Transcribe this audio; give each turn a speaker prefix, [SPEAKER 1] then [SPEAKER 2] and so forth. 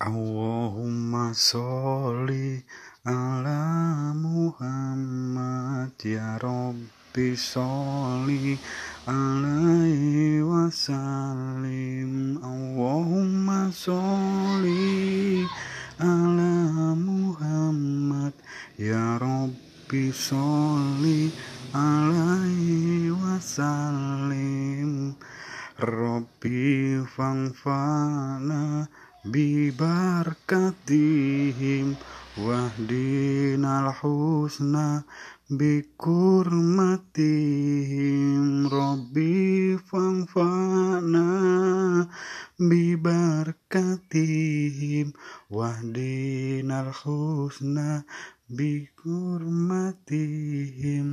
[SPEAKER 1] Allahumma sholli ala Muhammad ya Rabbi sholli alaihi wasallim. Allahumma sholli ala Muhammad ya Rabbi sholli alaihi wasallim. Rabbi fangfana bibarkatihim wahdinal husna bikurmatihim Rabbi fangfana. Bibarkatihim wahdinal husna bikurmatihim